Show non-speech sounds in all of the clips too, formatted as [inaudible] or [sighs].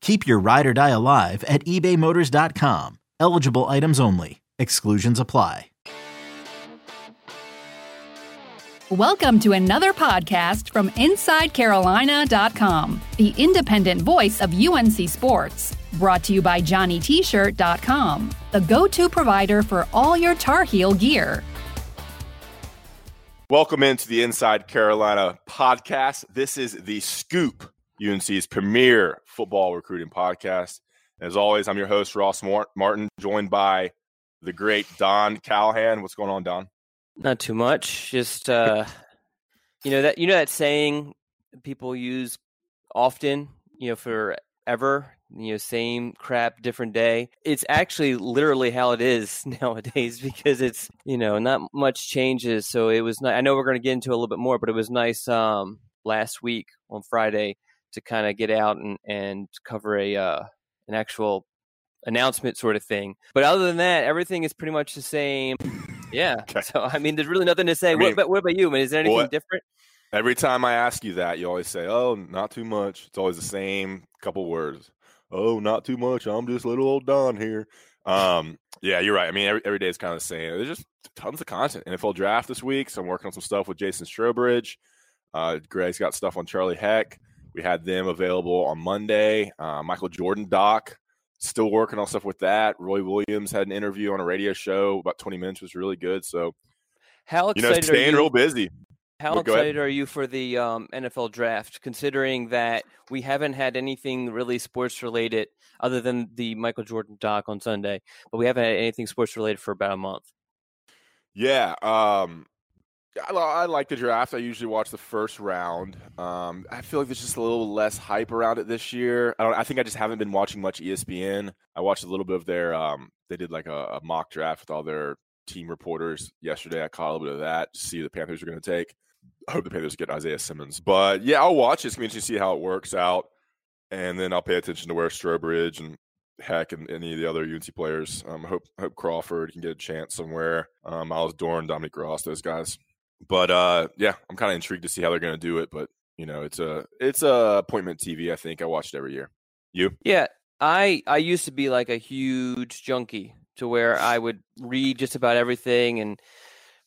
Keep your ride or die alive at ebaymotors.com. Eligible items only. Exclusions apply. Welcome to another podcast from InsideCarolina.com, the independent voice of UNC Sports. Brought to you by JohnnyT-shirt.com, the go-to provider for all your Tar Heel gear. Welcome into the Inside Carolina podcast. This is the Scoop, UNC's premier football recruiting podcast. As always, I'm your host, Ross Martin, joined by the great Don Callahan. What's going on, Don? Not too much. Just uh, [laughs] you know that you know that saying people use often, you know, forever. You know, same crap, different day. It's actually literally how it is [laughs] nowadays because it's you know not much changes. So it was. Not, I know we're going to get into a little bit more, but it was nice um, last week on Friday to kind of get out and and cover a uh, an actual announcement sort of thing. But other than that, everything is pretty much the same. Yeah. [laughs] Okay. So I mean, there's really nothing to say. I mean, what, what, about you? I mean, is there anything different? Every time I ask you that, you always say, "Oh, not too much." It's always the same couple words. Oh, not too much. I'm just little old Don here. Um, yeah, you're right. I mean, every, every day is kind of the same. There's just tons of content. NFL draft this week, so I'm working on some stuff with Jason Strowbridge. Uh, Greg's got stuff on Charlie Heck. We had them available on Monday. Uh, Michael Jordan doc still working on stuff with that. Roy Williams had an interview on a radio show about 20 minutes was really good. So how excited you know, staying you, real busy. How but excited are you for the um, NFL draft, considering that we haven't had anything really sports related other than the Michael Jordan doc on Sunday, but we haven't had anything sports related for about a month. Yeah, um, I, like the draft. I usually watch the first round. Um, I feel like there's just a little less hype around it this year. I, I, think I just haven't been watching much ESPN. I watched a little bit of their. Um, they did like a, a, mock draft with all their team reporters yesterday. I caught a little bit of that to see the Panthers are going to take. I hope the Panthers get Isaiah Simmons. But yeah, I'll watch. It's going to see how it works out, and then I'll pay attention to where Strowbridge and Heck and any of the other UNC players. Um, hope hope Crawford can get a chance somewhere. Um, Myles Dorn, Dominique Ross, those guys but uh, yeah, I'm kind of intrigued to see how they're going to do it. But you know, it's a it's a appointment TV. I think I watched every year. You? Yeah, I I used to be like a huge junkie to where I [sighs] would read just about everything and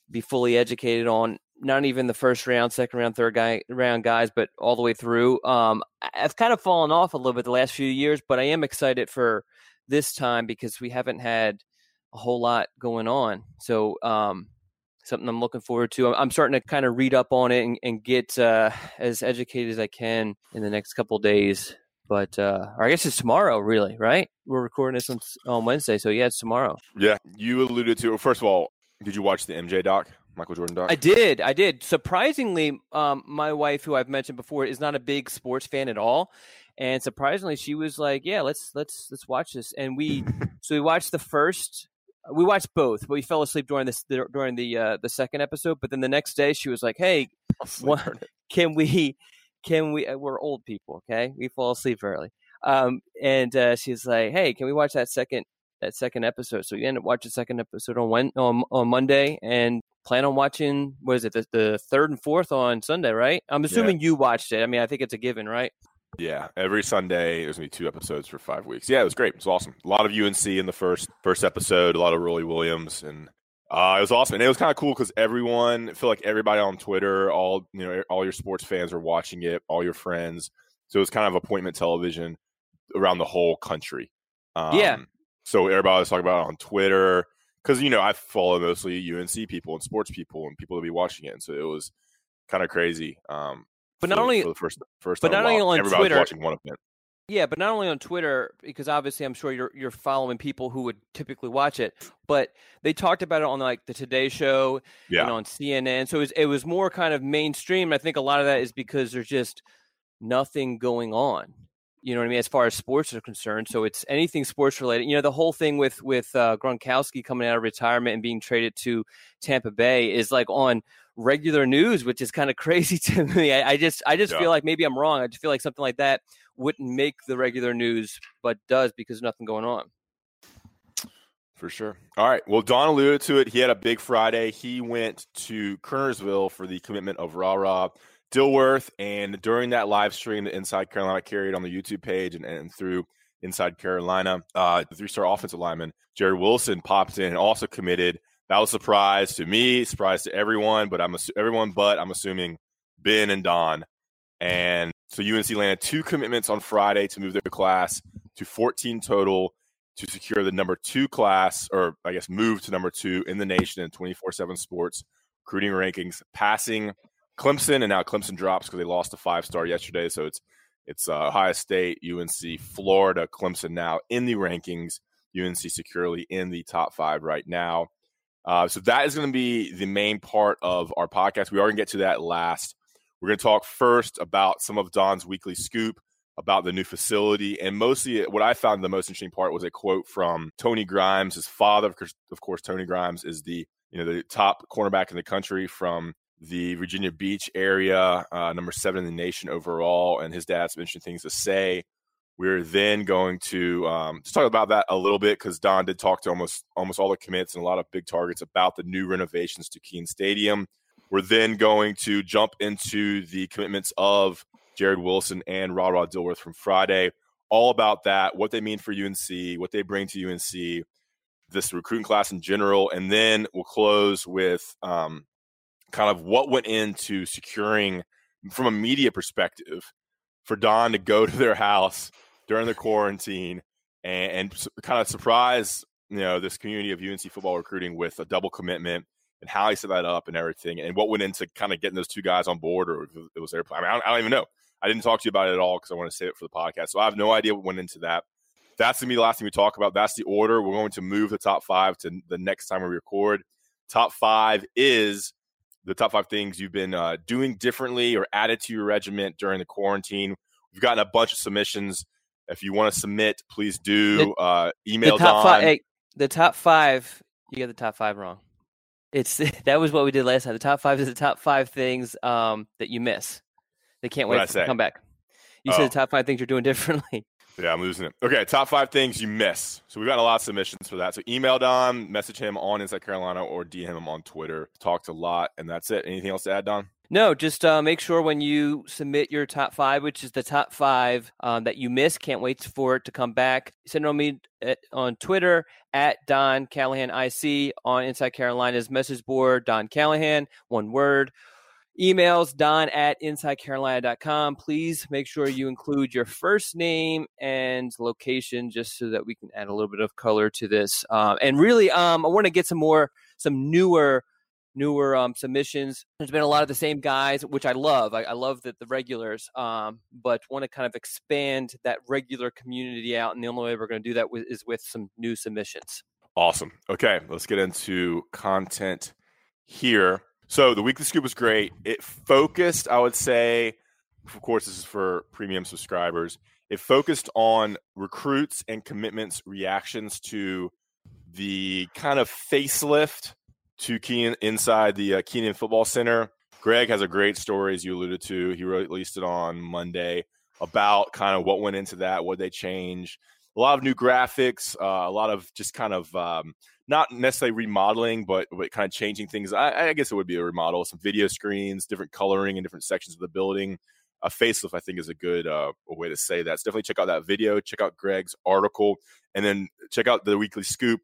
be fully educated on not even the first round, second round, third guy round guys, but all the way through. Um, I've kind of fallen off a little bit the last few years, but I am excited for this time because we haven't had a whole lot going on. So um, something I'm looking forward to. I'm starting to kind of read up on it and, and get uh, as educated as I can in the next couple days. But uh, I guess it's tomorrow, really, right? We're recording this on, on Wednesday, so yeah, it's tomorrow. Yeah, you alluded to. First of all, did you watch the MJ doc? Michael Jordan doc? I did. I did. Surprisingly, um, my wife, who I've mentioned before, is not a big sports fan at all, and surprisingly, she was like, "Yeah, let's let's let's watch this." And we [laughs] so we watched the first we watched both, but we fell asleep during this during the uh, the second episode. But then the next day, she was like, "Hey, [laughs] can we? Can we? Uh, we're old people, okay? We fall asleep early." Um, and uh, she's like, "Hey, can we watch that second that second episode?" So we ended up watching the second episode on when, on, on Monday, and plan on watching. What is it? The, the third and fourth on Sunday, right? I'm assuming yeah. you watched it. I mean, I think it's a given, right? Yeah, every Sunday there's gonna be two episodes for five weeks. Yeah, it was great. It was awesome. A lot of UNC in the first first episode. A lot of Roy Williams, and uh, it was awesome. And it was kind of cool because everyone, I feel like everybody on Twitter, all you know, all your sports fans are watching it. All your friends. So it was kind of appointment television around the whole country. Um, yeah. So everybody was talking about it on Twitter. because you know I follow mostly UNC people and sports people and people to be watching it, and so it was kind of crazy. Um, but not for, only for the first first, but not only on everybody Twitter, was watching one event. Yeah, but not only on Twitter, because obviously I'm sure you're you're following people who would typically watch it, but they talked about it on like the Today Show Yeah, and on CNN. So it was, it was more kind of mainstream. I think a lot of that is because there's just nothing going on. You know what I mean, as far as sports are concerned. So it's anything sports related. You know, the whole thing with with uh, Gronkowski coming out of retirement and being traded to Tampa Bay is like on regular news, which is kind of [laughs] crazy to me. I, I just I just Yeah. feel like maybe I'm wrong. I just feel like something like that wouldn't make the regular news, but does because nothing going on. for sure. All right. Well, Don alluded to it. He had a big Friday. He went to Kernersville for the commitment of Rah Rah Dilworth, and during that live stream that Inside Carolina carried on the YouTube page and, and through Inside Carolina, uh, the three-star offensive lineman Jared Wilson popped in and also committed. That was a surprise to me, surprise to everyone, but I'm assu- everyone, but I'm assuming Ben and Don. And so UNC landed two commitments on Friday to move their class to 14 total to secure the number two class, or I guess move to number two in the nation in 24 7 sports recruiting rankings, passing Clemson. And now Clemson drops because they lost a five star yesterday. So it's it's uh, Ohio State, UNC, Florida, Clemson now in the rankings. UNC securely in the top five right now. Uh, so that is going to be the main part of our podcast. We are going to get to that last. We're going to talk first about some of Don's weekly scoop about the new facility. And mostly what I found the most interesting part was a quote from Tony Grimes, his father. Of course, of course, Tony Grimes is the you know the top cornerback in the country from the Virginia Beach area, uh, number seven in the nation overall. And his dad's mentioned things to say. We're then going to um, just talk about that a little bit because Don did talk to almost almost all the commits and a lot of big targets about the new renovations to Kenan Stadium. We're then going to jump into the commitments of Jared Wilson and Ra Ra Dilworth from Friday. All about that, what they mean for UNC, what they bring to UNC, this recruiting class in general, and then we'll close with um, kind of what went into securing, from a media perspective, for Don to go to their house during the quarantine and, and kind of surprise you know this community of UNC football recruiting with a double commitment and how he set that up and everything, and what went into kind of getting those two guys on board, or it was their plan. I, mean, I, don't, I don't even know. I didn't talk to you about it at all because I want to save it for the podcast. So I have no idea what went into that. That's gonna be the last thing we talk about. That's the order. We're going to move the top five to the next time we record. Top five is the top five things you've been uh, doing differently or added to your regiment during the quarantine. We've gotten a bunch of submissions. If you want to submit, please do. Uh, email the top Don. five. Hey, the top five. You got the top five wrong. It's [laughs] that was what we did last time. The top five is the top five things um, that you miss. They can't wait to come back. You Oh. said the top five things you're doing [laughs] differently. Yeah, I'm losing it. Okay, top five things you miss. So we've got a lot of submissions for that. So email Don, message him on Inside Carolina, or DM him on Twitter. Talked a lot, and that's it. Anything else to add, Don? No, just uh, make sure when you submit your top five, which is the top five um, that you miss, can't wait for it to come back. Send it on me at, on Twitter at Don Callahan IC on Inside Carolina's message board. Don Callahan, one word. Emails Don at InsideCarolina.com. Please make sure you include your first name and location, just so that we can add a little bit of color to this. Um, and really, um, I want to get some more, some newer newer um, submissions. There's been a lot of the same guys, which I love. I, I love that the regulars, um, but want to kind of expand that regular community out. And the only way we're going to do that is with some new submissions. Awesome. Okay, let's get into content here. So the weekly scoop was great. It focused, I would say, of course, this is for premium subscribers. It focused on recruits and commitments reactions to the kind of facelift to Kenan inside the uh, Kenan Football Center. Greg has a great story, as you alluded to. He released it on Monday about kind of what went into that, what they changed. A lot of new graphics, uh, a lot of just kind of um, not necessarily remodeling, but, but kind of changing things. I, I guess it would be a remodel, some video screens, different coloring in different sections of the building. A facelift, I think, is a good uh, way to say that. So definitely check out that video, check out Greg's article, and then check out the weekly scoop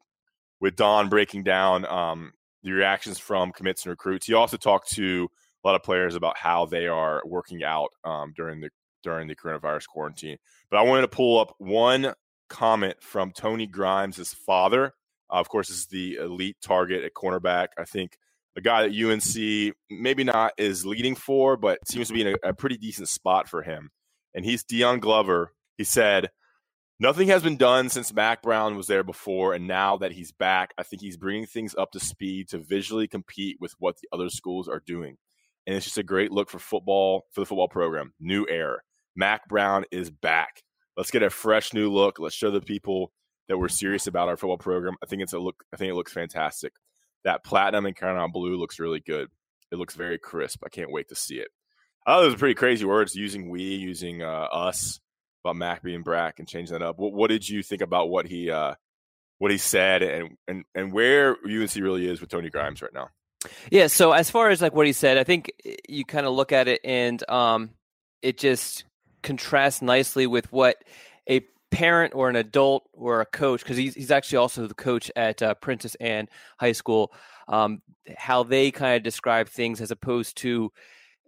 with Don breaking down um, the reactions from commits and recruits. He also talked to a lot of players about how they are working out um, during the during the coronavirus quarantine. But I wanted to pull up one comment from Tony Grimes' father. Uh, of course, is the elite target at cornerback. I think a guy that UNC maybe not is leading for, but seems to be in a, a pretty decent spot for him. And he's Dion Glover. He said, Nothing has been done since Mack Brown was there before, and now that he's back, I think he's bringing things up to speed to visually compete with what the other schools are doing. And it's just a great look for football, for the football program. New era. Mack Brown is back. Let's get a fresh new look. Let's show the people that we're serious about our football program. I think it's a look. I think it looks fantastic. That platinum and Carolina blue looks really good. It looks very crisp. I can't wait to see it. Thought those are pretty crazy words using we, using uh, us about Mack being Brack and changing that up. What, what did you think about what he uh, what he said and, and and where UNC really is with Tony Grimes right now? Yeah. So as far as like what he said, I think eh, you kind of look at it and um, it just contrasts nicely with what a parent or an adult or a coach, because he's he's actually also the coach at uh, Princess Anne High School, um, how they kind of describe things as opposed to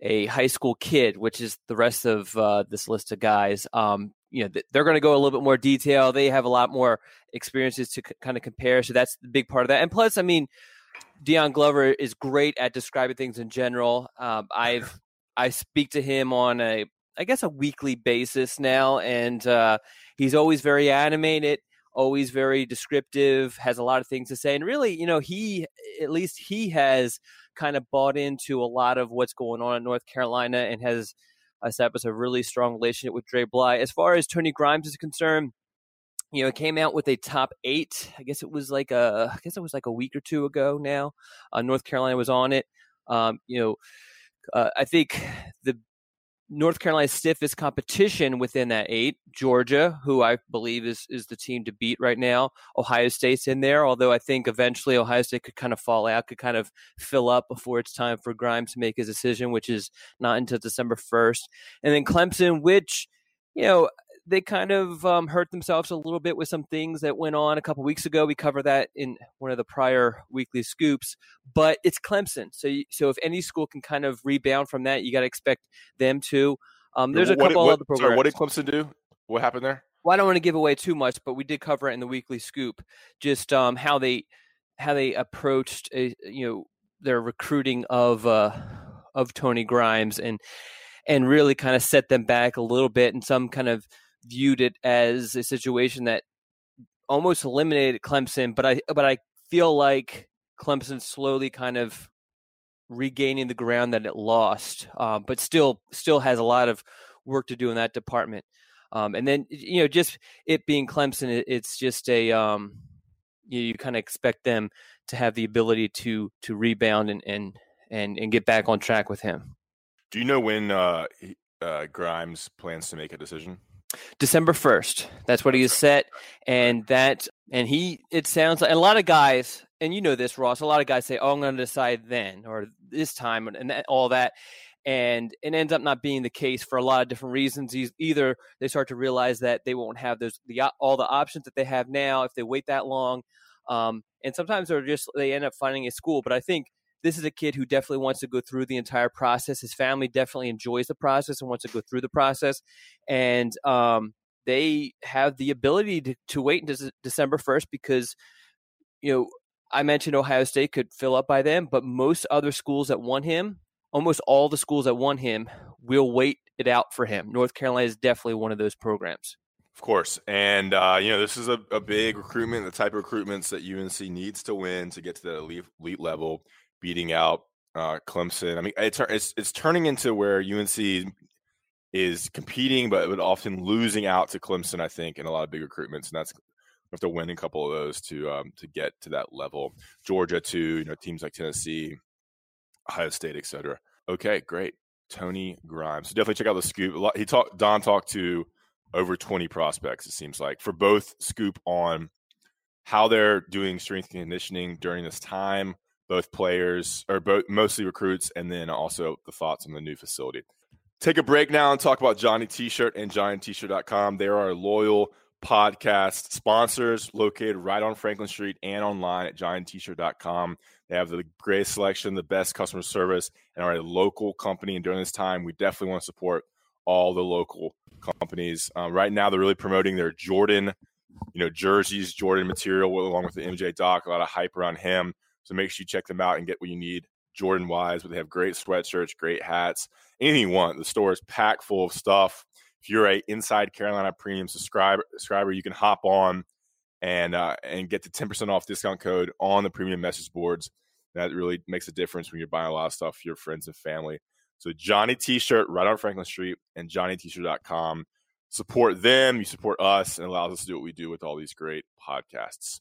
a high school kid, which is the rest of uh, this list of guys. Um, you know, they're going to go a little bit more detail. They have a lot more experiences to c- kind of compare. So that's the big part of that. And plus, I mean, Dion Glover is great at describing things in general. Um, I've I speak to him on a I guess a weekly basis now, and uh, he's always very animated, always very descriptive, has a lot of things to say, and really, you know, he at least he has kind of bought into a lot of what's going on in North Carolina and has established a really strong relationship with Dre Bly. As far as Tony Grimes is concerned, you know, it came out with a top eight. I guess it was like a, I guess it was like a week or two ago now. Uh, North Carolina was on it. Um, you know, uh, I think the North Carolina's stiffest competition within that eight. Georgia, who I believe is is the team to beat right now. Ohio State's in there, although I think eventually Ohio State could kind of fall out, could kind of fill up before it's time for Grimes to make his decision, which is not until December first. And then Clemson, which you know they kind of um, hurt themselves a little bit with some things that went on a couple weeks ago. We cover that in one of the prior weekly scoops, but it's Clemson. So, you, so if any school can kind of rebound from that, you got to expect them to. Um, there's a what, couple what, other programs. Sorry, what did Clemson do? What happened there? Well, I don't want to give away too much, but we did cover it in the weekly scoop. Just um, how they how they approached a, you know their recruiting of uh, of Tony Grimes and and really kind of set them back a little bit and some kind of viewed it as a situation that almost eliminated Clemson, but I but I feel like Clemson slowly kind of regaining the ground that it lost, um, but still still has a lot of work to do in that department. Um, and then you know, just it being Clemson, it, it's just a um, you, you kind of expect them to have the ability to to rebound and and and, and get back on track with him. Do you know when uh, uh, Grimes plans to make a decision? December 1st. That's what he has set. And that, and he, it sounds like a lot of guys, and you know this, Ross, a lot of guys say, oh, I'm going to decide then or this time and, that, all that. And it ends up not being the case for a lot of different reasons. Either they start to realize that they won't have those the all the options that they have now if they wait that long, um, and sometimes they're just they end up finding a school. But I think this is a kid who definitely wants to go through the entire process. His family definitely enjoys the process and wants to go through the process. And um, they have the ability to, to wait until December 1st because, you know, I mentioned Ohio State could fill up by then, but most other schools that want him, almost all the schools that want him, will wait it out for him. North Carolina is definitely one of those programs. Of course. And, uh, you know, this is a, a big recruitment, the type of recruitments that UNC needs to win to get to that elite, elite level beating out uh, Clemson. I mean, it's, it's it's turning into where UNC is competing, but but often losing out to Clemson. I think in a lot of big recruitments, and that's we have to win a couple of those to um, to get to that level. Georgia too, you know, teams like Tennessee, Ohio State, etc. Okay, great. Tony Grimes. So definitely check out the scoop. He talked. Don talked to over 20 prospects. It seems like for both scoop on how they're doing strength conditioning during this time both players or both mostly recruits, and then also the thoughts on the new facility. Take a break now and talk about Johnny T-shirt and JohnnyT-shirt.com. They are loyal podcast sponsors located right on Franklin Street and online at JohnnyT-shirt.com. They have the greatest selection, the best customer service, and are a local company. And during this time, we definitely want to support all the local companies. Um, right now, they're really promoting their Jordan you know, jerseys, Jordan material along with the MJ doc, a lot of hype around him. So make sure you check them out and get what you need Jordan wise. But they have great sweatshirts, great hats, anything you want. The store is packed full of stuff. If you're a Inside Carolina Premium subscriber, subscriber you can hop on and uh, and get the 10% off discount code on the premium message boards. That really makes a difference when you're buying a lot of stuff for your friends and family. So Johnny T-shirt right on Franklin Street and JohnnyT-shirt.com. Support them, you support us, and allows us to do what we do with all these great podcasts.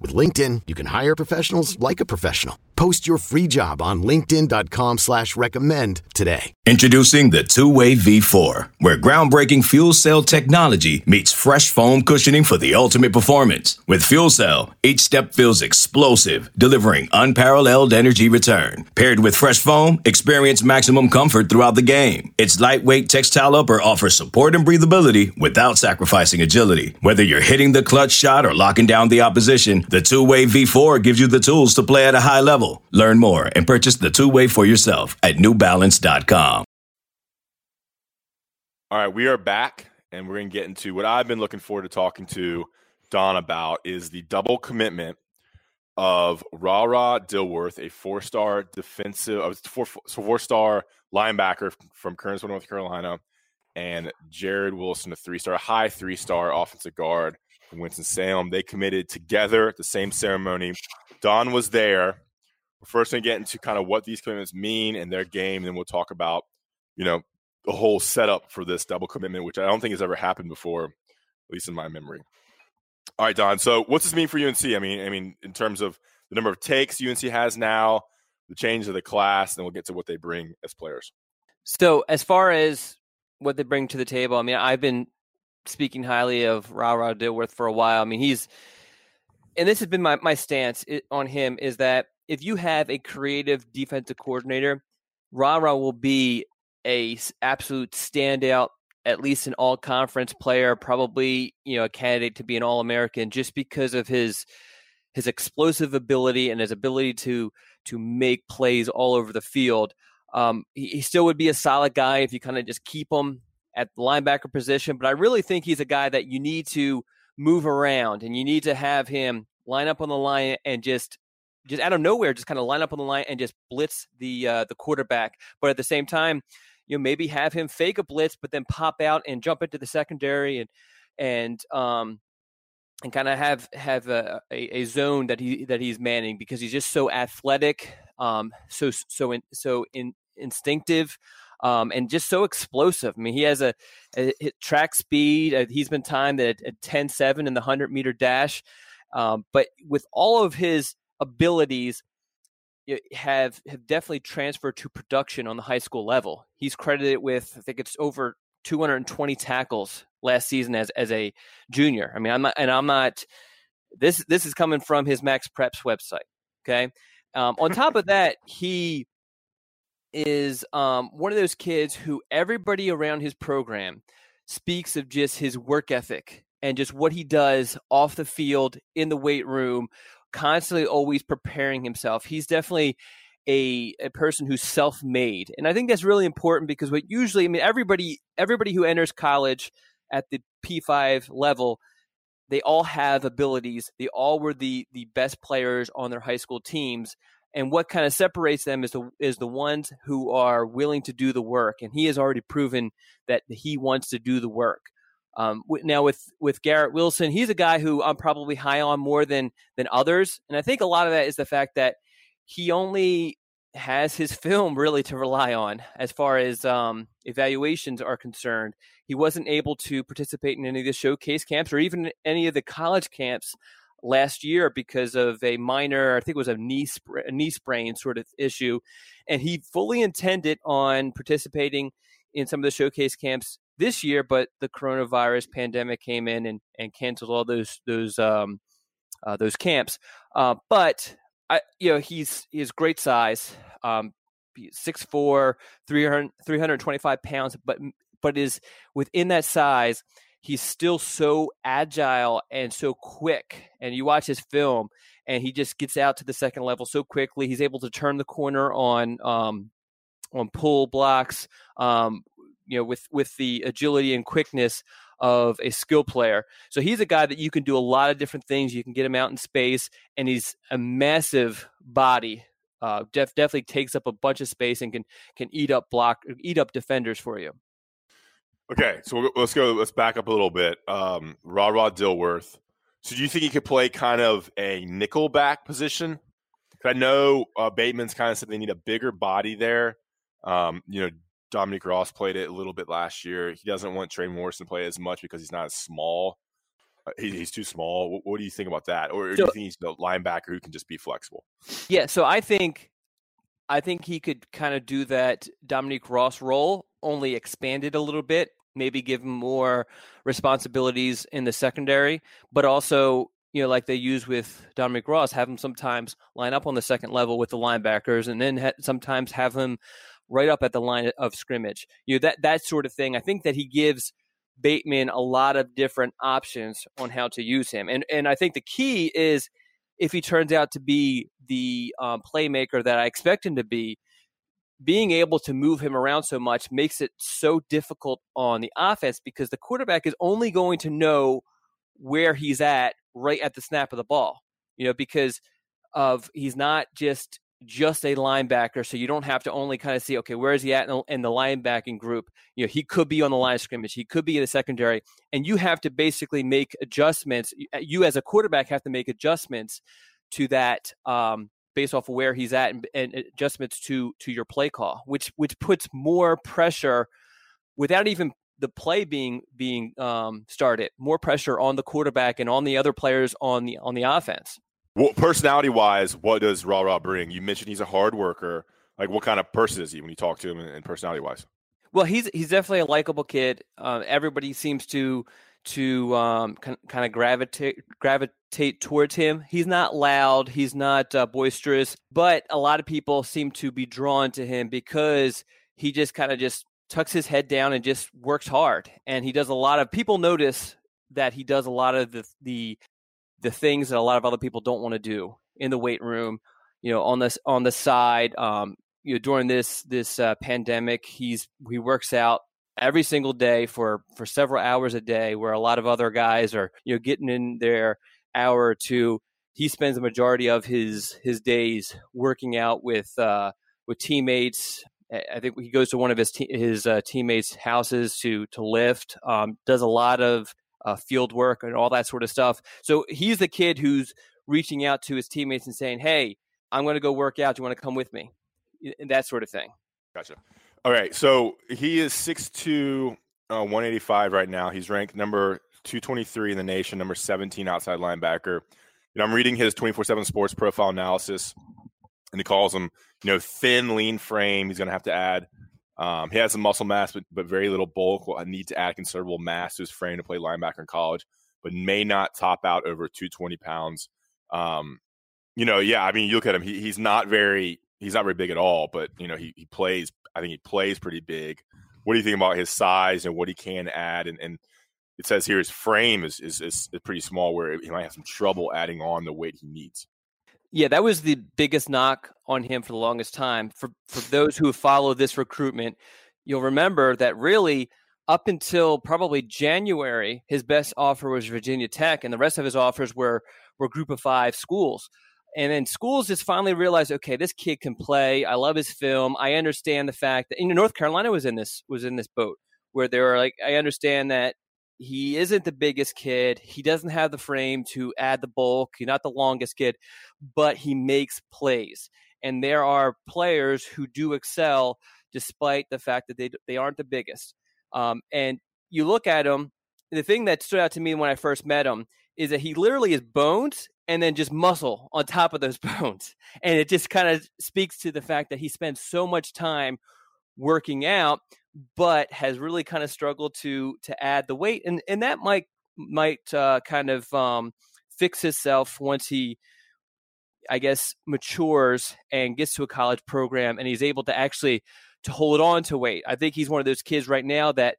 With LinkedIn, you can hire professionals like a professional. Post your free job on linkedin.com slash recommend today. Introducing the two-way V4, where groundbreaking fuel cell technology meets fresh foam cushioning for the ultimate performance. With fuel cell, each step feels explosive, delivering unparalleled energy return. Paired with fresh foam, experience maximum comfort throughout the game. Its lightweight textile upper offers support and breathability without sacrificing agility. Whether you're hitting the clutch shot or locking down the opposition, the two-way V4 gives you the tools to play at a high level. Learn more and purchase the two-way for yourself at newbalance.com. All right, we are back and we're going to get into what I've been looking forward to talking to Don about is the double commitment of Ra Ra Dilworth, a four-star defensive, uh, four, four-star linebacker from Kernersville, North Carolina, and Jared Wilson, a three-star, high three-star offensive guard Winston-Salem. They committed together at the same ceremony. Don was there. We're first going to get into kind of what these commitments mean and their game, and then we'll talk about, you know, the whole setup for this double commitment, which I don't think has ever happened before, at least in my memory. All right, Don. So, what's this mean for UNC? I mean, I mean, in terms of the number of takes UNC has now, the change of the class, then we'll get to what they bring as players. So, as far as what they bring to the table, I mean, I've been speaking highly of Ra Ra Dilworth for a while. I mean, he's, and this has been my, my stance on him is that if you have a creative defensive coordinator, Ra Ra will be a absolute standout, at least an all conference player, probably, you know, a candidate to be an all American just because of his his explosive ability and his ability to to make plays all over the field. Um, he, he still would be a solid guy if you kind of just keep him at the linebacker position, but I really think he's a guy that you need to move around and you need to have him line up on the line and just just out of nowhere just kind of line up on the line and just blitz the uh, the quarterback, but at the same time, you know maybe have him fake a blitz but then pop out and jump into the secondary and and um and kind of have have a, a, a, zone that he that he's manning because he's just so athletic, um, so so in, so in, instinctive, um, and just so explosive. I mean, he has a, a track speed. Uh, he's been timed at, at 10-7 in the hundred meter dash, um, but with all of his abilities, have have definitely transferred to production on the high school level. He's credited with I think it's over 220 tackles last season as as a junior. I mean, I'm not, and I'm not. This this is coming from his Max Preps website. Okay. Um, on top of that, he is um, one of those kids who everybody around his program speaks of just his work ethic and just what he does off the field in the weight room, constantly always preparing himself. He's definitely a, a person who's self-made. And I think that's really important because what usually I mean everybody everybody who enters college at the P5 level they all have abilities. They all were the the best players on their high school teams. And what kind of separates them is the is the ones who are willing to do the work. And he has already proven that he wants to do the work. Um, now with with Garrett Wilson, he's a guy who I'm probably high on more than than others, and I think a lot of that is the fact that he only has his [laughs] film really to rely on as far as um, evaluations are concerned. He wasn't able to participate in any of the showcase camps or even any of the college camps last year because of a minor, I think it was a knee sp- a knee sprain sort of issue, and he fully intended on participating in some of the showcase camps this year, but the coronavirus pandemic came in and, and canceled all those those um, uh, those camps. Uh, but I you know he's he's great size. Um, 6'4", 300, 325 pounds, but but is within that size, he's still so agile and so quick. And you watch his film, and he just gets out to the second level so quickly. He's able to turn the corner on um, on pull blocks, um, you know, with with the agility and quickness of a skill player. So he's a guy that you can do a lot of different things. You can get him out in space, and he's a massive body. Uh, def- definitely takes up a bunch of space and can can eat up block eat up defenders for you. Okay, so let's go. Let's back up a little bit. Um, Ra Ra Dilworth. So, do you think he could play kind of a nickel back position? Because I know uh, Bateman's kind of said they need a bigger body there. Um, you know, Dominique Ross played it a little bit last year. He doesn't want Trey Morrison to play as much because he's not as small. Uh, he, he's too small. What, what, do you think about that? Or, or so, do you think he's a linebacker who can just be flexible? Yeah, so I think I think he could kind of do that Dominique Ross role, only expanded a little bit maybe give him more responsibilities in the secondary, but also, you know, like they use with Dominique Ross, have him sometimes line up on the second level with the linebackers, and then ha- sometimes have him right up at the line of scrimmage. You know, that that sort of thing. I think that he gives Bateman a lot of different options on how to use him, and and I think the key is if he turns out to be the um, playmaker that I expect him to be, being able to move him around so much makes it so difficult on the offense because the quarterback is only going to know where he's at right at the snap of the ball. You know, because of he's not just just a linebacker, so you don't have to only kind of see, okay, where is he at in the, in linebacking group? You know, he could be on the line of scrimmage, he could be in the secondary, and you have to basically make adjustments. You as a quarterback have to make adjustments to that um, based off of where he's at and, and adjustments to to your play call, which which puts more pressure without even the play being being um, started, more pressure on the quarterback and on the other players on the on the offense. Well, personality wise, what does Ra Ra bring? You mentioned he's a hard worker. Like, what kind of person is he when you talk to him and personality wise? Well, he's he's definitely a likable kid. Uh, everybody seems to to um, kind of gravitate gravitate towards him. He's not loud, he's not uh, boisterous, but a lot of people seem to be drawn to him because he just kind of just tucks his head down and just works hard. And he does a lot of people notice that he does a lot of the the the things that a lot of other people don't want to do in the weight room. You know, on this on the side, um, you know, during this this uh, pandemic, he's he works out every single day for for several hours a day where a lot of other guys are you know getting in their hour or two he spends the majority of his his days working out with uh, with teammates I think he goes to one of his te- his uh, teammates' houses to to lift. Um, does a lot of uh, field work and all that sort of stuff. So he's the kid who's reaching out to his teammates and saying, "Hey, I'm going to go work out. Do you want to come with me?" And that sort of thing. Gotcha. All right, so he is 6'2", uh, 185 right now. He's ranked number 223 in the nation, number 17 outside linebacker. You know, I'm reading his 24/7 Sports profile analysis, and he calls him, you know, thin, lean frame. He's going to have to add. Um, he has some muscle mass, but, but very little bulk. Will need to add considerable mass to his frame to play linebacker in college, but may not top out over 220 pounds. Um, you know, yeah, I mean, you look at him; he, he's not very he's not very big at all, but you know, he, he plays I think he plays pretty big. What do you think about his size and what he can add? And, and it says here his frame is, is, is pretty small, where he might have some trouble adding on the weight he needs. Yeah, that was the biggest knock on him for the longest time. For for those who have followed this recruitment, you'll remember that really up until probably January, his best offer was Virginia Tech, and the rest of his offers were were Group of Five schools. And then schools just finally realized, okay, this kid can play. I love his film. I understand the fact that you know North Carolina was in this was in this boat where they were like, I understand that he isn't the biggest kid. He doesn't have the frame to add the bulk. He's not the longest kid, but he makes plays. And there are players who do excel despite the fact that they they aren't the biggest. Um, and you look at him. The thing that stood out to me when I first met him is that he literally is bones and then just muscle on top of those [laughs] bones. And it just kind of speaks to the fact that he spends so much time working out, but has really kind of struggled to to add the weight, and and that might might uh, kind of um, fix himself once he I guess, matures and gets to a college program and he's able to actually to hold on to weight. I think he's one of those kids right now that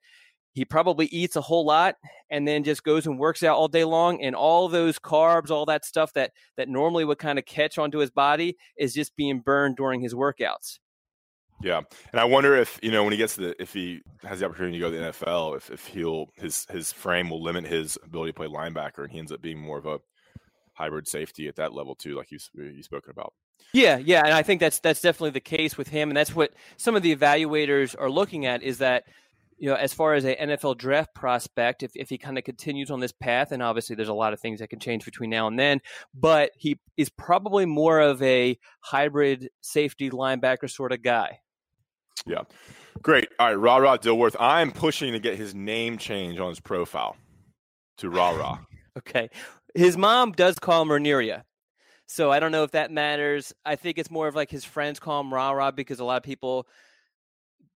he probably eats a whole lot and then just goes and works out all day long and all those carbs all that stuff that that normally would kind of catch onto his body is just being burned during his workouts yeah, and I wonder if you know when he gets to the if he has the opportunity to go to the NFL, if if he'll his his frame will limit his ability to play linebacker, and he ends up being more of a hybrid safety at that level too, like you uh, you spoken about. Yeah, yeah, and I think that's that's definitely the case with him, and that's what some of the evaluators are looking at is that you know as far as an NFL draft prospect, if if he kind of continues on this path, and obviously there's a lot of things that can change between now and then, but he is probably more of a hybrid safety linebacker sort of guy. Yeah. Great. All right, Ra Ra Dilworth. I'm pushing to get his name change on his profile to Ra Ra. [laughs] okay. His mom does call him Raneiria. So I don't know if that matters. I think it's more of like his friends call him Ra Ra because a lot of people,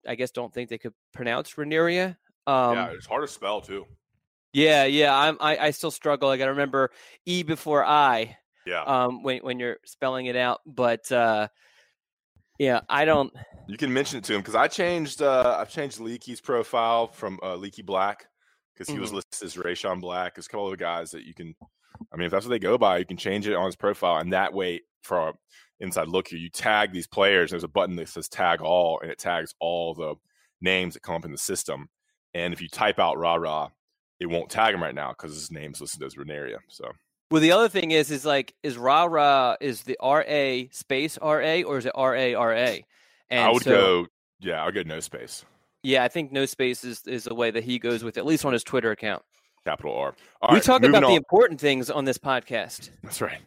I guess, don't think they could pronounce Raneiria. Um, yeah, it's hard to spell too. Yeah, yeah. I'm. I, I still struggle. I got to remember E before I. Yeah. Um. When when you're spelling it out, but uh, yeah, I don't. You can mention it to him because I changed. Uh, I've changed Leaky's profile from uh, Leaky Black because he mm-hmm. was listed as Rechon Black. There's a couple of guys that you can. I mean, if that's what they go by, you can change it on his profile, and that way, for inside look here, you tag these players. There's a button that says Tag All, and it tags all the names that come up in the system. And if you type out Ra Ra, it won't tag him right now because his name's listed as Raneiria. So well, the other thing is, is like, is Ra Ra is the R A space R A or is it R A R A? I would so, I would go, yeah, I'll go no space. Yeah, I think no space is, is the way that he goes with, at least on his Twitter account. Capital R. All we right, talk about on. the important things on this podcast. That's right.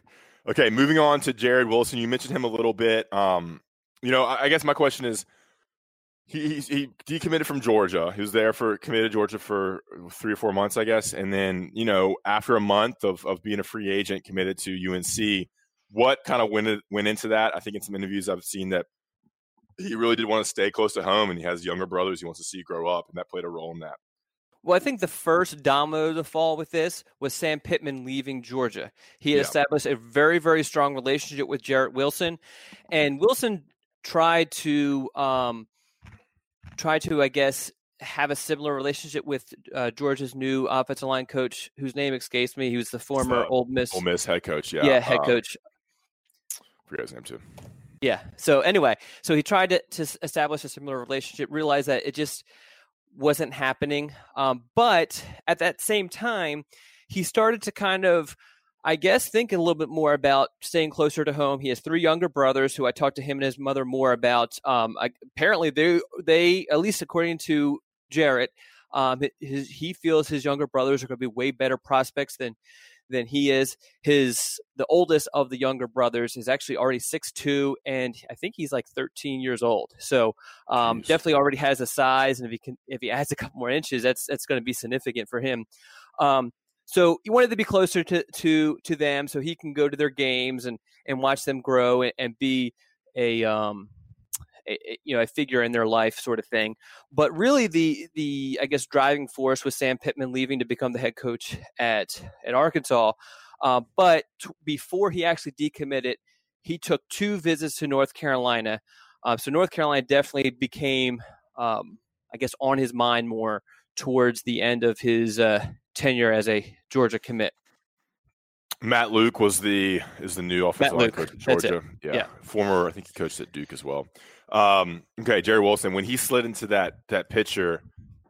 Okay, moving on to Jared Wilson. You mentioned him a little bit. Um, you know, I, I guess my question is, he, he decommitted from Georgia. He was there for committed Georgia for three or four months, I guess, and then you know after a month of of being a free agent, committed to UNC. What kind of went went into that? I think in some interviews I've seen that he really did want to stay close to home, and he has younger brothers he wants to see grow up, and that played a role in that. Well, I think the first domino to fall with this was Sam Pittman leaving Georgia. He yeah. established a very, very strong relationship with Jarrett Wilson, and Wilson tried to um, try to, I guess, have a similar relationship with uh, Georgia's new offensive line coach, whose name escapes me. He was the former Ole Miss Ole Miss head coach. Yeah, yeah, head um, coach. forget his name too. Yeah. So anyway, so he tried to, to establish a similar relationship. Realized that it just wasn't happening. Um, but at that same time, he started to kind of I guess think a little bit more about staying closer to home. He has three younger brothers who I talked to him and his mother more about. Um, I, apparently, they they at least according to Jarrett, um, his, he feels his younger brothers are going to be way better prospects than than he is. His the oldest of the younger brothers is actually already six two, and I think he's like thirteen years old. So um, definitely already has a size, and if he can if he adds a couple more inches, that's that's going to be significant for him. Um, so he wanted to be closer to to to them, so he can go to their games and and watch them grow and, and be a um a, you know a figure in their life sort of thing. But really, the the I guess driving force was Sam Pittman leaving to become the head coach at at Arkansas. Uh, but t- before he actually decommitted, he took two visits to North Carolina. Uh, so North Carolina definitely became, um, I guess, on his mind more towards the end of his uh, tenure as a Georgia commit. Matt Luke was the is the new offensive line coach at Georgia. Yeah. yeah. former I think he coached at Duke as well. Um, okay, Jerry Wilson when he slid into that that picture,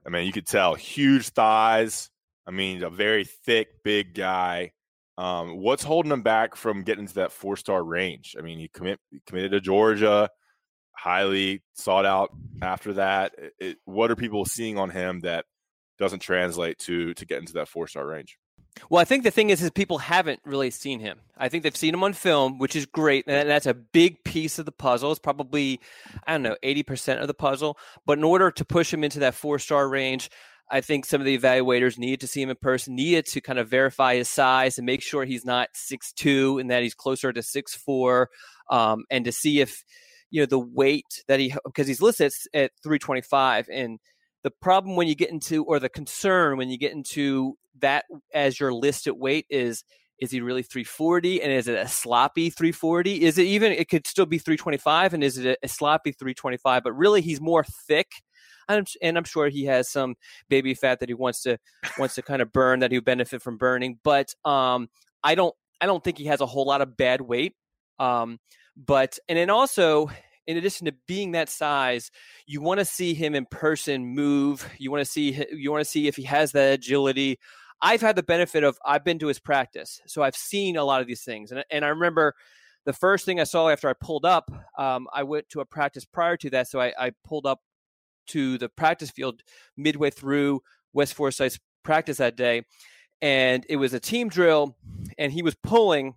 I mean you could tell huge thighs. I mean a very thick, big guy. Um, what's holding him back from getting to that four star range? I mean he commit committed to Georgia, highly sought out after that. It, it, what are people seeing on him that doesn't translate to to get into that four star range. Well, I think the thing is, is people haven't really seen him. I think they've seen him on film, which is great, and that's a big piece of the puzzle. It's probably, I don't know, eighty percent of the puzzle. But in order to push him into that four star range, I think some of the evaluators needed to see him in person, needed to kind of verify his size and make sure he's not six two and that he's closer to six four, um, and to see if you know the weight that he because he's listed at three twenty five and the problem when you get into or the concern when you get into that as your listed weight is is he really 340 and is it a sloppy 340 is it even it could still be 325 and is it a, sloppy 325 but really he's more thick? And I'm sure he has some baby fat that he wants to wants to kind of burn that he would benefit from burning but um I don't I don't think he has a whole lot of bad weight um but and then also in addition to being that size, you want to see him in person move. You want to see you want to see if he has that agility. I've had the benefit of I've been to his practice, so I've seen a lot of these things, and and I remember the first thing I saw after I pulled up. Um, I went to a practice prior to that, so I, I pulled up to the practice field midway through West Forsyth's practice that day, and it was a team drill, and he was pulling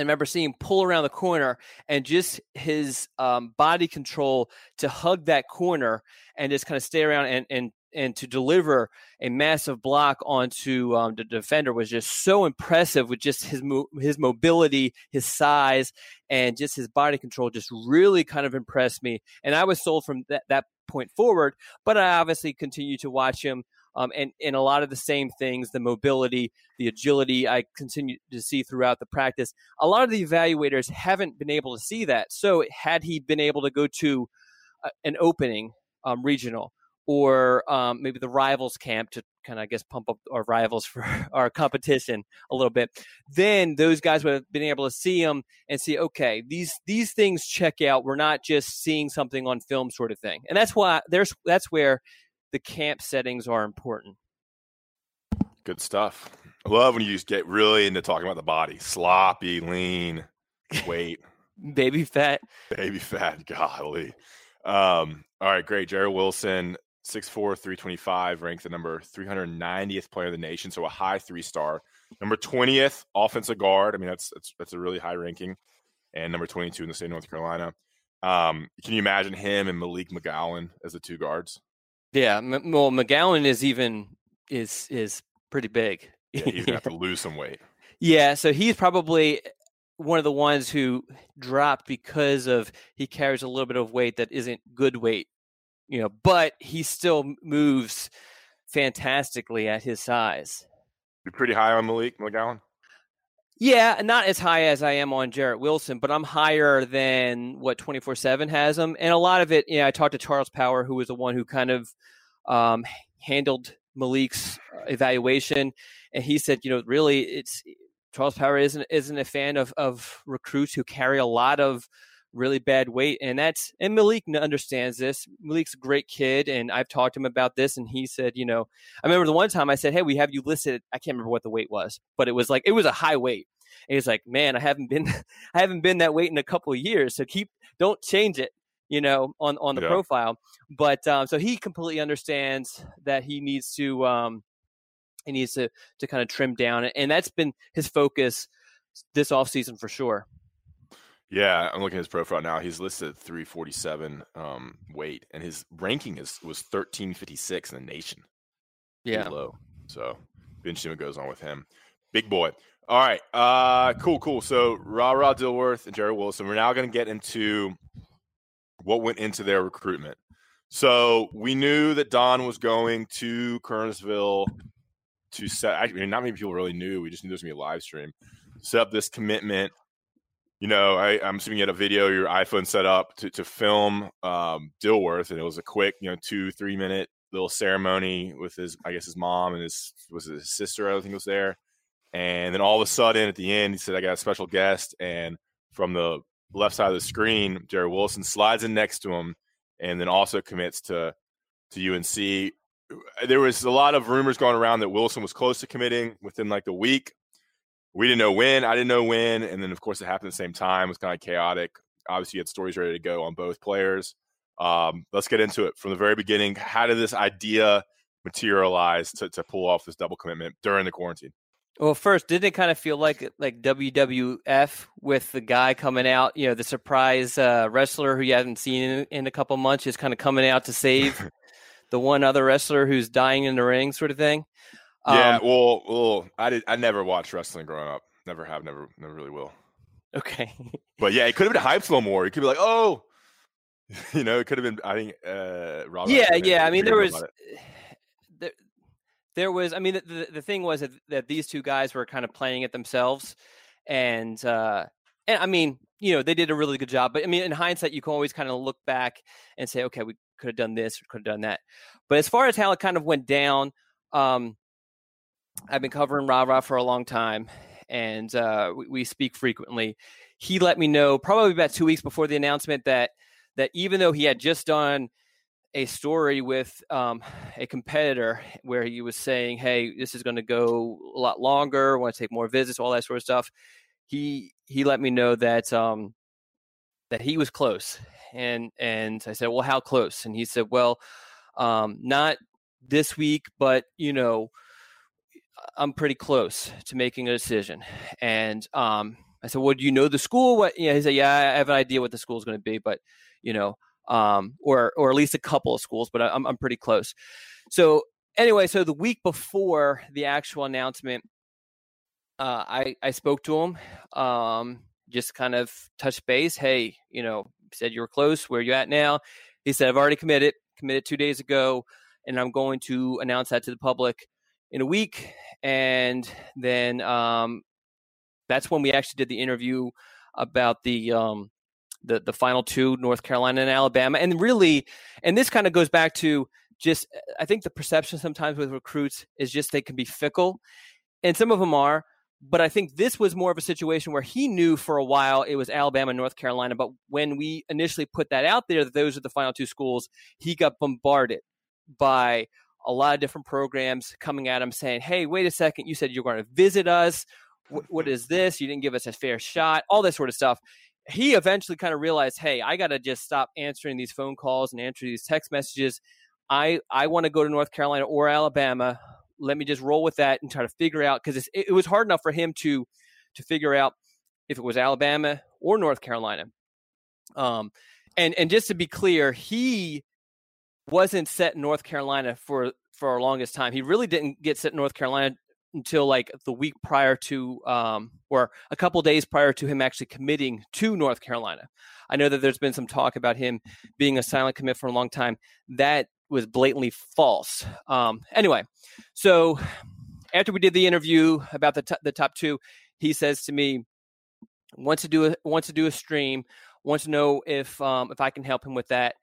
I remember seeing him pull around the corner and just his um, body control to hug that corner and just kind of stay around and, and and to deliver a massive block onto um, the defender was just so impressive with just his mo- his mobility, his size, and just his body control. Just really kind of impressed me, and I was sold from that that point forward. But I obviously continued to watch him um, and and a lot of the same things, the mobility, the agility, I continue to see throughout the practice. A lot of the evaluators haven't been able to see that. So had he been able to go to an opening um, regional or um, maybe the rivals camp to kind of I guess pump up our rivals [laughs] for our competition a little bit, then those guys would have been able to see him and see okay these these things check out. We're not just seeing something on film sort of thing, and that's why there's that's where the camp settings are important. Good stuff. I love when you just get really into talking about the body. Sloppy, lean, weight. [laughs] Baby fat. Baby fat. Golly. Um, all right, great. Jared Wilson, 6'4, 325, ranked the number 390th player in the nation, so a high three star. Number 20th offensive guard. I mean, that's that's that's a really high ranking. And number 22 in the state of North Carolina. Um, can you imagine him and Malik McGowan as the two guards? Yeah, M- well, McGowan is even is is pretty big. Yeah, he's gonna have to [laughs] lose some weight. Yeah, so he's probably eh, one of the ones who dropped because of he carries a little bit of weight that isn't good weight, you know, but he still moves fantastically at his size. You're pretty high on Malik McGowan. Yeah, not as high as I am on Jared Wilson, but I'm higher than what 24 7 has him. And a lot of it, you know, I talked to Charles Power, who was the one who kind of um, handled Malik's uh, evaluation. And he said, you know, really, it's Charles Power isn't, isn't a fan of, of recruits who carry a lot of really bad weight. And that's, and Malik understands this. Malik's a great kid. And I've talked to him about this. And he said, you know, I remember the one time I said, Hey, we have you listed. I can't remember what the weight was, but it was like, it was a high weight. And he's like, man, I haven't been, [laughs] I haven't been that weight in a couple of years. So keep, don't change it, you know, on, on the yeah. profile. But, um, so he completely understands that he needs to, um, he needs to, to kind of trim down. And that's been his focus this off season for sure. Yeah, I'm looking at his profile now. He's listed at 347 um, weight, and his ranking is was 1356 in the nation. Yeah, Pretty low. So, interesting what goes on with him. Big boy. All right. Uh, cool, cool. So Ra Ra Dilworth and Jerry Wilson. We're now going to get into what went into their recruitment. So we knew that Don was going to Kernersville to set. I mean, not many people really knew. We just knew there was going to be a live stream. Set up this commitment. You know, I, am assuming you had a video your iPhone set up to, to film um, Dilworth, and it was a quick, you know, two three minute little ceremony with his, I guess, his mom and his was his sister. I think was there and then all of a sudden at the end, he said, I got a special guest. And from the left side of the screen, Jerry Wilson slides in next to him and then also commits to to UNC. There was a lot of rumors going around that Wilson was close to committing within like the week. We didn't know when. I didn't know when. And then, of course, it happened at the same time. It was kind of chaotic. Obviously, you had stories ready to go on both players. Um, let's get into it from the very beginning. How did this idea materialize to, to pull off this double commitment during the quarantine? Well, first, didn't it kind of feel like like WWF with the guy coming out? You know, the surprise uh, wrestler who you haven't seen in, in a couple months is kind of coming out to save [laughs] the one other wrestler who's dying in the ring, sort of thing. Yeah, um, well, well, I did. I never watched wrestling growing up. Never have. Never, never really will. Okay. [laughs] but yeah, it could have been hyped a little more. It could be like, oh, [laughs] you know, it could have been. I think. Uh, yeah, yeah. I mean, there was. [sighs] There, there was. I mean, the, the, the thing was that, that, these two guys were kind of playing it themselves, and uh, and I mean, you know, they did a really good job. But I mean, in hindsight, you can always kind of look back and say, okay, we could have done this, could have done that. But as far as how it kind of went down, um, I've been covering Ra Ra for a long time, and uh, we, we speak frequently. He let me know probably about two weeks before the announcement that that even though he had just done a story with um, a competitor where he was saying, "Hey, this is going to go a lot longer. Want to take more visits, all that sort of stuff." He he let me know that um, that he was close, and and I said, "Well, how close?" And he said, "Well, um, not this week, but you know, I'm pretty close to making a decision." And um, I said, "Well, do you know the school?" What? Yeah, he said, "Yeah, I have an idea what the school is going to be, but you know." um, or or at least a couple of schools, but I'm I'm pretty close. So anyway, so the week before the actual announcement, uh, I I spoke to him, um, just kind of touch base. Hey, you know, said you were close. Where you at now? He said I've already committed, committed two days ago, and I'm going to announce that to the public in a week. And then um, that's when we actually did the interview about the um, the the final two, North Carolina and Alabama, and really, and this kind of goes back to just I think the perception sometimes with recruits is just they can be fickle, and some of them are. But I think this was more of a situation where he knew for a while it was Alabama North Carolina. But when we initially put that out there that those are the final two schools, he got bombarded by a lot of different programs coming at him saying, Hey, wait a second, you said you're going to visit us. what is this? You didn't give us a fair shot, all this sort of stuff he eventually kind of realized, hey, I got to just stop answering these phone calls and answer these text messages. I I want to go to North Carolina or Alabama. Let me just roll with that and try to figure out because it, it was hard enough for him to to figure out if it was Alabama or North Carolina. Um, and and just to be clear, he wasn't set in North Carolina for for our longest time. He really didn't get set in North Carolina until like the week prior to, um, or a couple days prior to him actually committing to North Carolina. I know that there's been some talk about him being a silent commit for a long time. That was blatantly false. Um, anyway, so after we did the interview about the t- the top two, he says to me, wants to do a wants to do a stream, wants to know if um, if I can help him with that.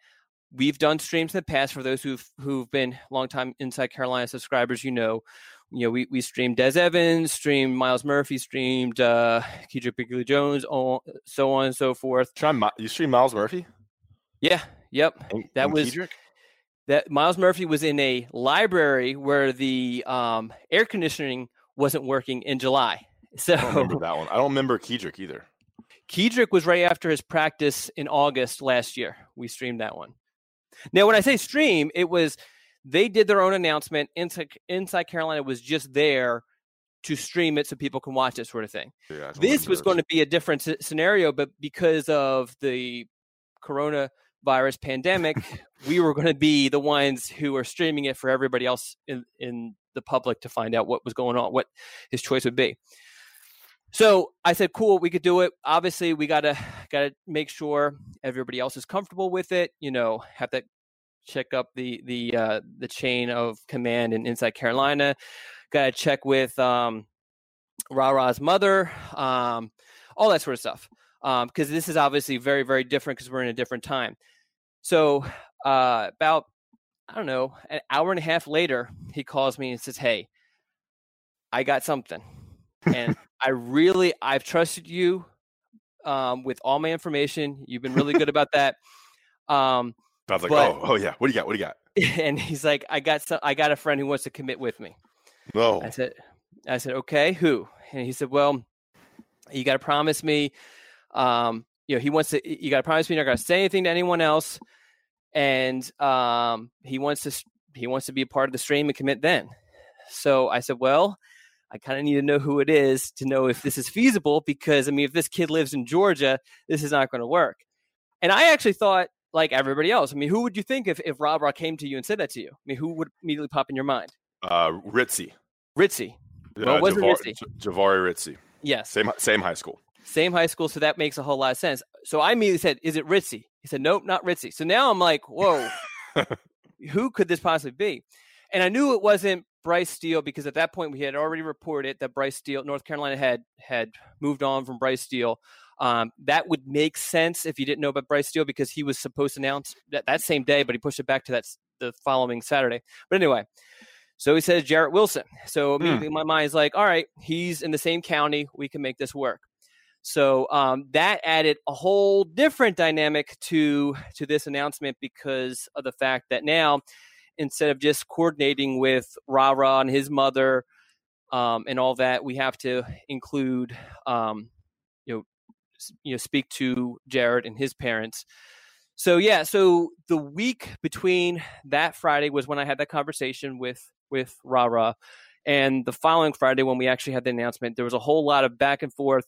We've done streams in the past for those who've who've been longtime Inside Carolina subscribers. You know, you know, we, we streamed Des Evans, streamed Myles Murphy, streamed uh, Kedrick Bingley Jones, so on and so forth. Try you streamed Myles Murphy? Yeah. Yep. And, that and was Kedrick? that Myles Murphy was in a library where the um, air conditioning wasn't working in July. [laughs] So I don't remember that one. I don't remember Kedrick either. Kedrick was right after his practice in August last year. We streamed that one. Now, when I say stream, it was they did their own announcement. Inside, Inside Carolina was just there to stream it so people can watch it, sort of thing. Yeah, this was going to be a different scenario, but because of the coronavirus pandemic, [laughs] we were going to be the ones who are streaming it for everybody else in, in the public to find out what was going on, what his choice would be. So I said, "Cool, we could do it." Obviously, we gotta gotta make sure everybody else is comfortable with it. You know, have to check up the the uh, the chain of command in inside Carolina. Got to check with um, Ra Ra's mother, um, all that sort of stuff. Because um, this is obviously very very different because we're in a different time. So uh, about I don't know an hour and a half later, he calls me and says, "Hey, I got something." and [laughs] I really I've trusted you um, with all my information. You've been really good about that. Um, I was like, but, oh, oh yeah. What do you got? What do you got? [laughs] And he's like, I got some, I got a friend who wants to commit with me. No. I said, I said, okay, who? And he said, well, you got to promise me. Um, you know, he wants to. You got to promise me you're not going to say anything to anyone else. And um, he wants to. He wants to be a part of the stream and commit then. So I said, well, I kind of need to know who it is to know if this is feasible because I mean, if this kid lives in Georgia, this is not going to work. And I actually thought like everybody else. I mean, who would you think if, if Ra Ra came to you and said that to you? I mean, who would immediately pop in your mind? Uh, Ritzie. Ritzie. Well, uh, wasn't Javar, Ritzie. Jahvaree Ritzie. Yes. Same same high school. Same high school, so that makes a whole lot of sense. So I immediately said, "Is it Ritzie?" He said, "Nope, not Ritzie." So now I'm like, "Whoa, [laughs] who could this possibly be?" And I knew it wasn't Bryce Steele because at that point we had already reported that Bryce Steele, North Carolina had had moved on from Bryce Steele. Um, that would make sense if you didn't know about Bryce Steele because he was supposed to announce that, that same day, but he pushed it back to that the following Saturday. But anyway, so he says Jared Wilson. So hmm. immediately mm. my mind is like, all right, he's in the same county. We can make this work. So um, that added a whole different dynamic to to this announcement because of the fact that now instead of just coordinating with Ra and his mother um, and all that, we have to include um, you know you know speak to Jared and his parents. So yeah, so the week between that Friday was when I had that conversation with with Ra and the following Friday when we actually had the announcement, there was a whole lot of back and forth,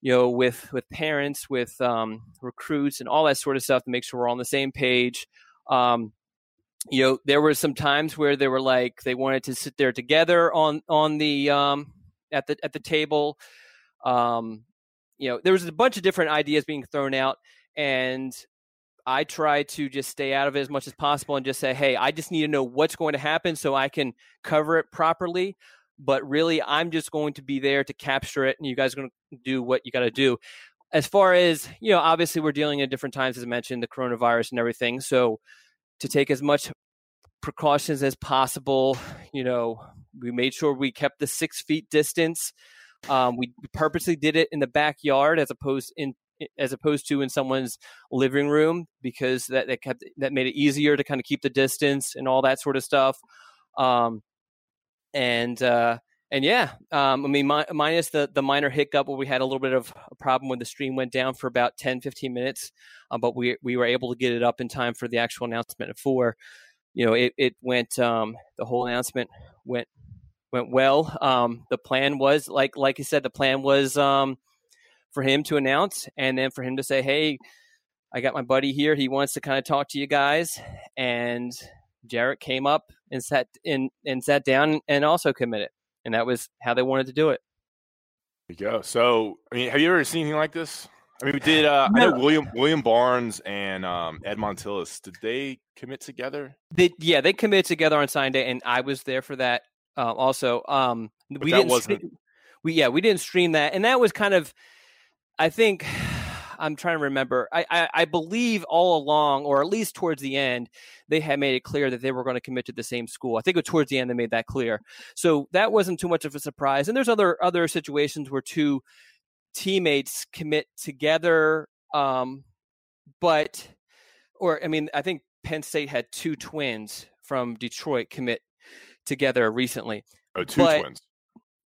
you know, with with parents, with um, recruits, and all that sort of stuff to make sure we're on the same page. Um, you know, there were some times where they were like they wanted to sit there together on on the um, at the at the table. Um, you know, there was a bunch of different ideas being thrown out, and I try to just stay out of it as much as possible and just say, hey, I just need to know what's going to happen so I can cover it properly. But really, I'm just going to be there to capture it, and you guys are going to do what you got to do. As far as, you know, obviously we're dealing at different times, as I mentioned, the coronavirus and everything. So to take as much precautions as possible, you know, we made sure we kept the six feet distance. Um, we purposely did it in the backyard as opposed in as opposed to in someone's living room because that, that kept that made it easier to kind of keep the distance and all that sort of stuff. Um, and uh, and yeah, um, I mean, mi- minus the the minor hiccup where we had a little bit of a problem when the stream went down for about 10, 15 minutes, uh, but we we were able to get it up in time for the actual announcement at four. You know, it it went um, the whole announcement went went well. Um, the plan was like like you said, the plan was um, for him to announce and then for him to say, hey, I got my buddy here. He wants to kind of talk to you guys. And Jared came up and sat in and sat down and also committed. And that was how they wanted to do it. There you go. So, I mean, have you ever seen anything like this? I mean, we did. Uh, no. I know William William Barnes and um, Ed Montilus. Did they commit together? They, yeah, they committed together on sign day, and I was there for that. Uh, also, um, we didn't. Wasn't... We yeah, we didn't stream that, and that was kind of I think I'm trying to remember. I, I, I, believe all along, or at least towards the end, they had made it clear that they were going to commit to the same school. I think it was towards the end they made that clear. So that wasn't too much of a surprise. And there's other other situations where two teammates commit together, um, but or I mean, I think Penn State had two twins from Detroit commit together recently. Oh, two but, twins.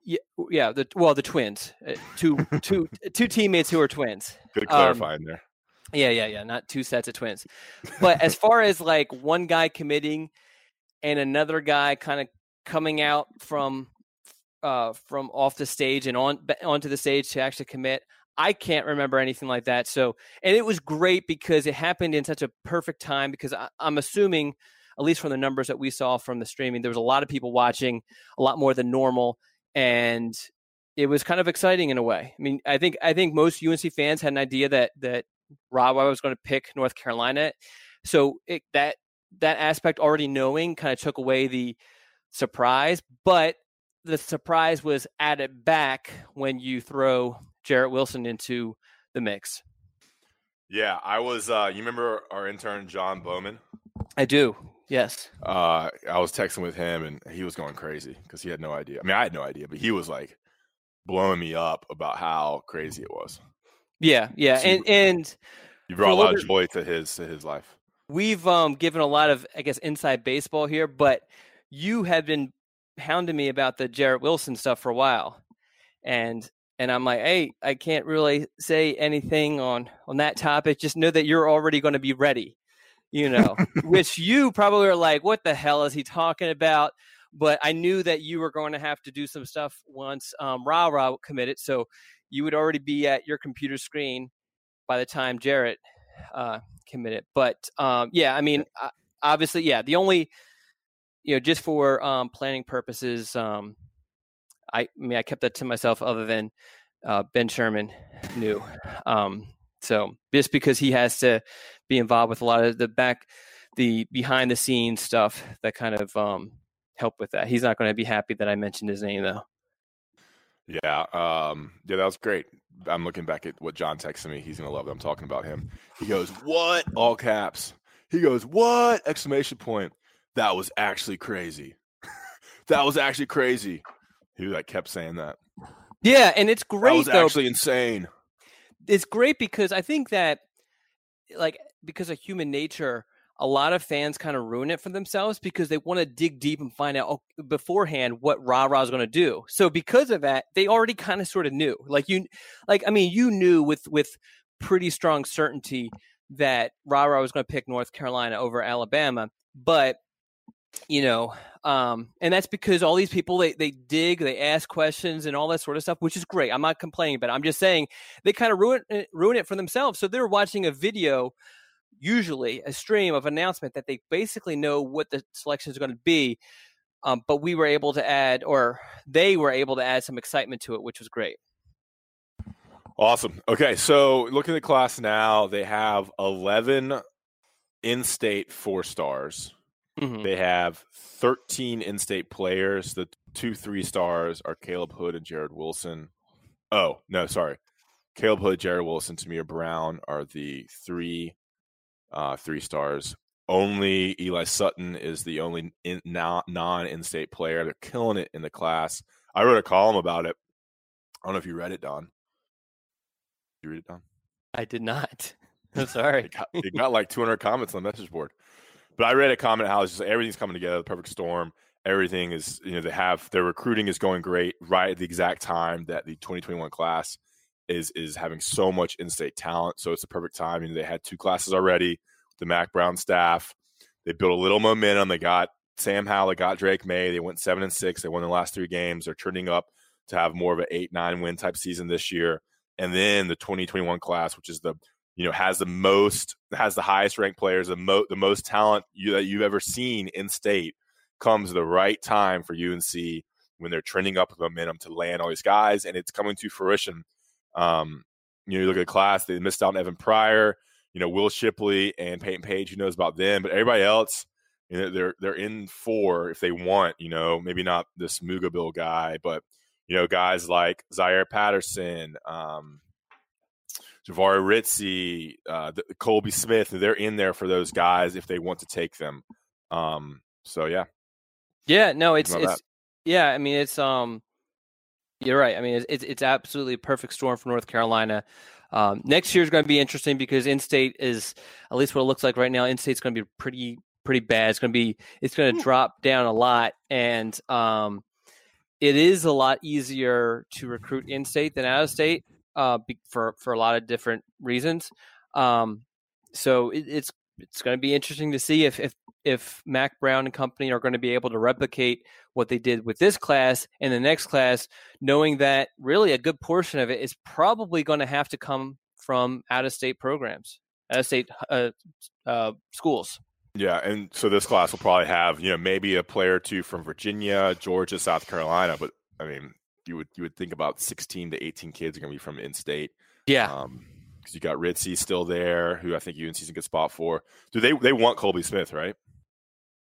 Yeah, yeah. The well, the twins, uh, two, [laughs] two, two teammates who are twins. Good clarifying um, there. Yeah, yeah, yeah. Not two sets of twins. But as far as like one guy committing and another guy kind of coming out from uh, from off the stage and on onto the stage to actually commit, I can't remember anything like that. So, and it was great because it happened in such a perfect time. Because I, I'm assuming, at least from the numbers that we saw from the streaming, there was a lot of people watching, a lot more than normal and it was kind of exciting in a way. I mean, I think I think most UNC fans had an idea that that Rob was going to pick North Carolina, so it, that that aspect already knowing kind of took away the surprise, but the surprise was added back when you throw Jared Wilson into the mix. Yeah, I was. Uh, you remember our intern John Bowman? I do. Yes. Uh, I was texting with him and he was going crazy because he had no idea. I mean, I had no idea, but he was like blowing me up about how crazy it was. Yeah, yeah, so and and you brought a lot of joy to his to his life. We've um given a lot of I guess inside baseball here, but you have been hounding me about the Jared Wilson stuff for a while, and and I'm like, hey, I can't really say anything on on that topic. Just know that you're already going to be ready you know, [laughs] which you probably are like, what the hell is he talking about? But I knew that you were going to have to do some stuff once um, Ra Ra committed. So you would already be at your computer screen by the time Jared uh, committed. But um, yeah, I mean, obviously, yeah, the only, you know, just for um, planning purposes, um, I, I, mean, I kept that to myself other than uh, Ben Sherman knew. Um, so just because he has to be involved with a lot of the back, the behind the scenes stuff that kind of um, help with that. He's not going to be happy that I mentioned his name though. Yeah, um, yeah, that was great. I'm looking back at what John texted me. He's gonna love that I'm talking about him. He goes, "What?" All caps. He goes, "What?" Exclamation point. That was actually crazy. [laughs] that was actually crazy. He like kept saying that. Yeah, and it's great. That was though. actually insane. It's great because I think that, like, because of human nature, a lot of fans kind of ruin it for themselves because they want to dig deep and find out oh, beforehand what Ra Ra is going to do. So because of that, they already kind of sort of knew. Like you, like I mean, you knew with with pretty strong certainty that Ra Ra was going to pick North Carolina over Alabama, but you know, um, and that's because all these people they they dig, they ask questions and all that sort of stuff, which is great. I'm not complaining, but I'm just saying they kind of ruin ruin it for themselves. So they're watching a video usually a stream of announcement that they basically know what the selection is going to be. Um, but we were able to add, or they were able to add some excitement to it, which was great. Awesome. Okay, so looking at the class now, they have 11 in state four stars. Mm-hmm. They have 13 in state players. The two three stars are Caleb Hood and Jared Wilson. Oh, no, sorry. Caleb Hood, Jared Wilson, Tamir Brown are the three uh, three stars. Only Eli Sutton is the only in, non in state player. They're killing it in the class. I wrote a column about it. I don't know if you read it, Don. Did you read it, Don? I did not. [laughs] I'm [laughs] sorry. it, got, it got like 200 comments on the message board. But I read a comment how it's just everything's coming together, the perfect storm. Everything is, you know, they have their recruiting is going great right at the exact time that the 2021 class is is having so much in-state talent. So it's the perfect time. Know, they had two classes already. The Mack Brown staff, they built a little momentum. They got Sam Howell, they got Drake Maye. They went seven and six. They won the last three games. They're turning up to have more of an eight nine win type season this year. And then the 2021 class, which is the you know has the most has the highest ranked players, the most the most talent you, that you've ever seen in state, comes the right time for UNC when they're trending up with momentum to land all these guys, and it's coming to fruition. Um, you know, you look at the class; they missed out on Evan Pryor, you know, Will Shipley and Peyton Page. Who knows about them? But everybody else, you know, they're they're in for if they want. You know, maybe not this Mugabill guy, but you know, guys like Zaire Patterson, um, Jahvaree Ritzie, uh, the, Colby Smith. They're in there for those guys if they want to take them. Um, so yeah, yeah, no, it's it's that? yeah. I mean, it's um you're right. I mean, it's it's absolutely a perfect storm for North Carolina. Um, next year is going to be interesting because in-state is at least what it looks like right now. In-state's going to be pretty pretty bad. It's going to be it's going to drop down a lot, and um, it is a lot easier to recruit in-state than out-of-state uh, for for a lot of different reasons. Um, so it, it's it's going to be interesting to see if if if Mack Brown and company are going to be able to replicate what they did with this class and the next class, knowing that really a good portion of it is probably going to have to come from out of state programs, out of state uh, uh, schools. Yeah, and so this class will probably have you know maybe a player or two from Virginia, Georgia, South Carolina, but I mean you would you would think about sixteen to eighteen kids are going to be from in state. Yeah. Um, because you got Ritzie still there, who I think UNC's a good spot for. Do they they want Colby Smith, right?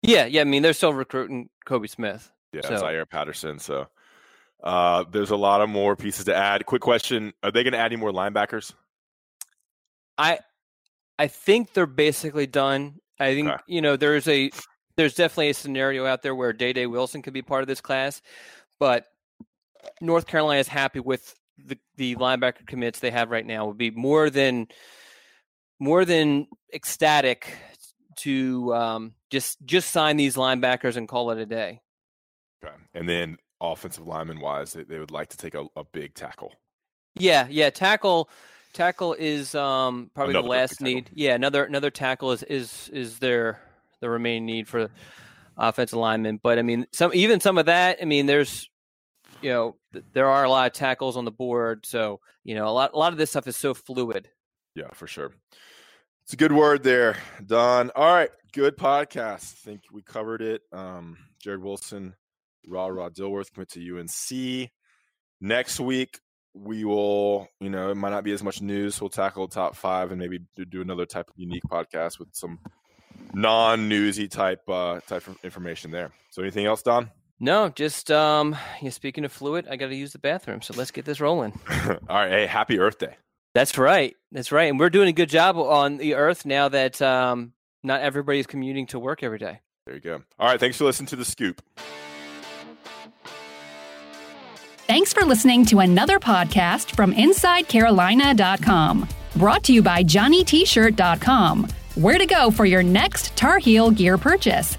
Yeah, yeah. I mean, they're still recruiting Kobe Smith. Yeah, so. Zaire Patterson. So uh, there's a lot of more pieces to add. Quick question: Are they going to add any more linebackers? I I think they're basically done. I think okay. you know there's a there's definitely a scenario out there where Day Day Wilson could be part of this class, but North Carolina is happy with the the linebacker commits they have right now. Would be more than more than ecstatic to um, just just sign these linebackers and call it a day. Okay. And then offensive lineman wise, they, they would like to take a, a big tackle. Yeah, yeah, tackle tackle is um, probably another the last need. Yeah, another another tackle is is is their the remaining need for offensive lineman. But I mean, some even some of that. I mean, there's you know there are a lot of tackles on the board, so you know a lot a lot of this stuff is so fluid. Yeah, for sure. It's a good word there, Don. All right, good podcast. I think we covered it. Um, Jared Wilson, Ra Ra Dilworth commit to UNC. Next week, we will, you know, it might not be as much news. We'll tackle top five and maybe do another type of unique podcast with some non-newsy type uh, type of information there. So anything else, Don? No, just um, yeah. Speaking of fluid, I got to use the bathroom, so let's get this rolling. [laughs] All right. Hey, happy Earth Day. That's right. That's right. And we're doing a good job on the Earth now that um, not everybody's commuting to work every day. There you go. All right. Thanks for listening to the Scoop. Thanks for listening to another podcast from InsideCarolina.com. Brought to you by JohnnyT-shirt.com. Where to go for your next Tar Heel gear purchase.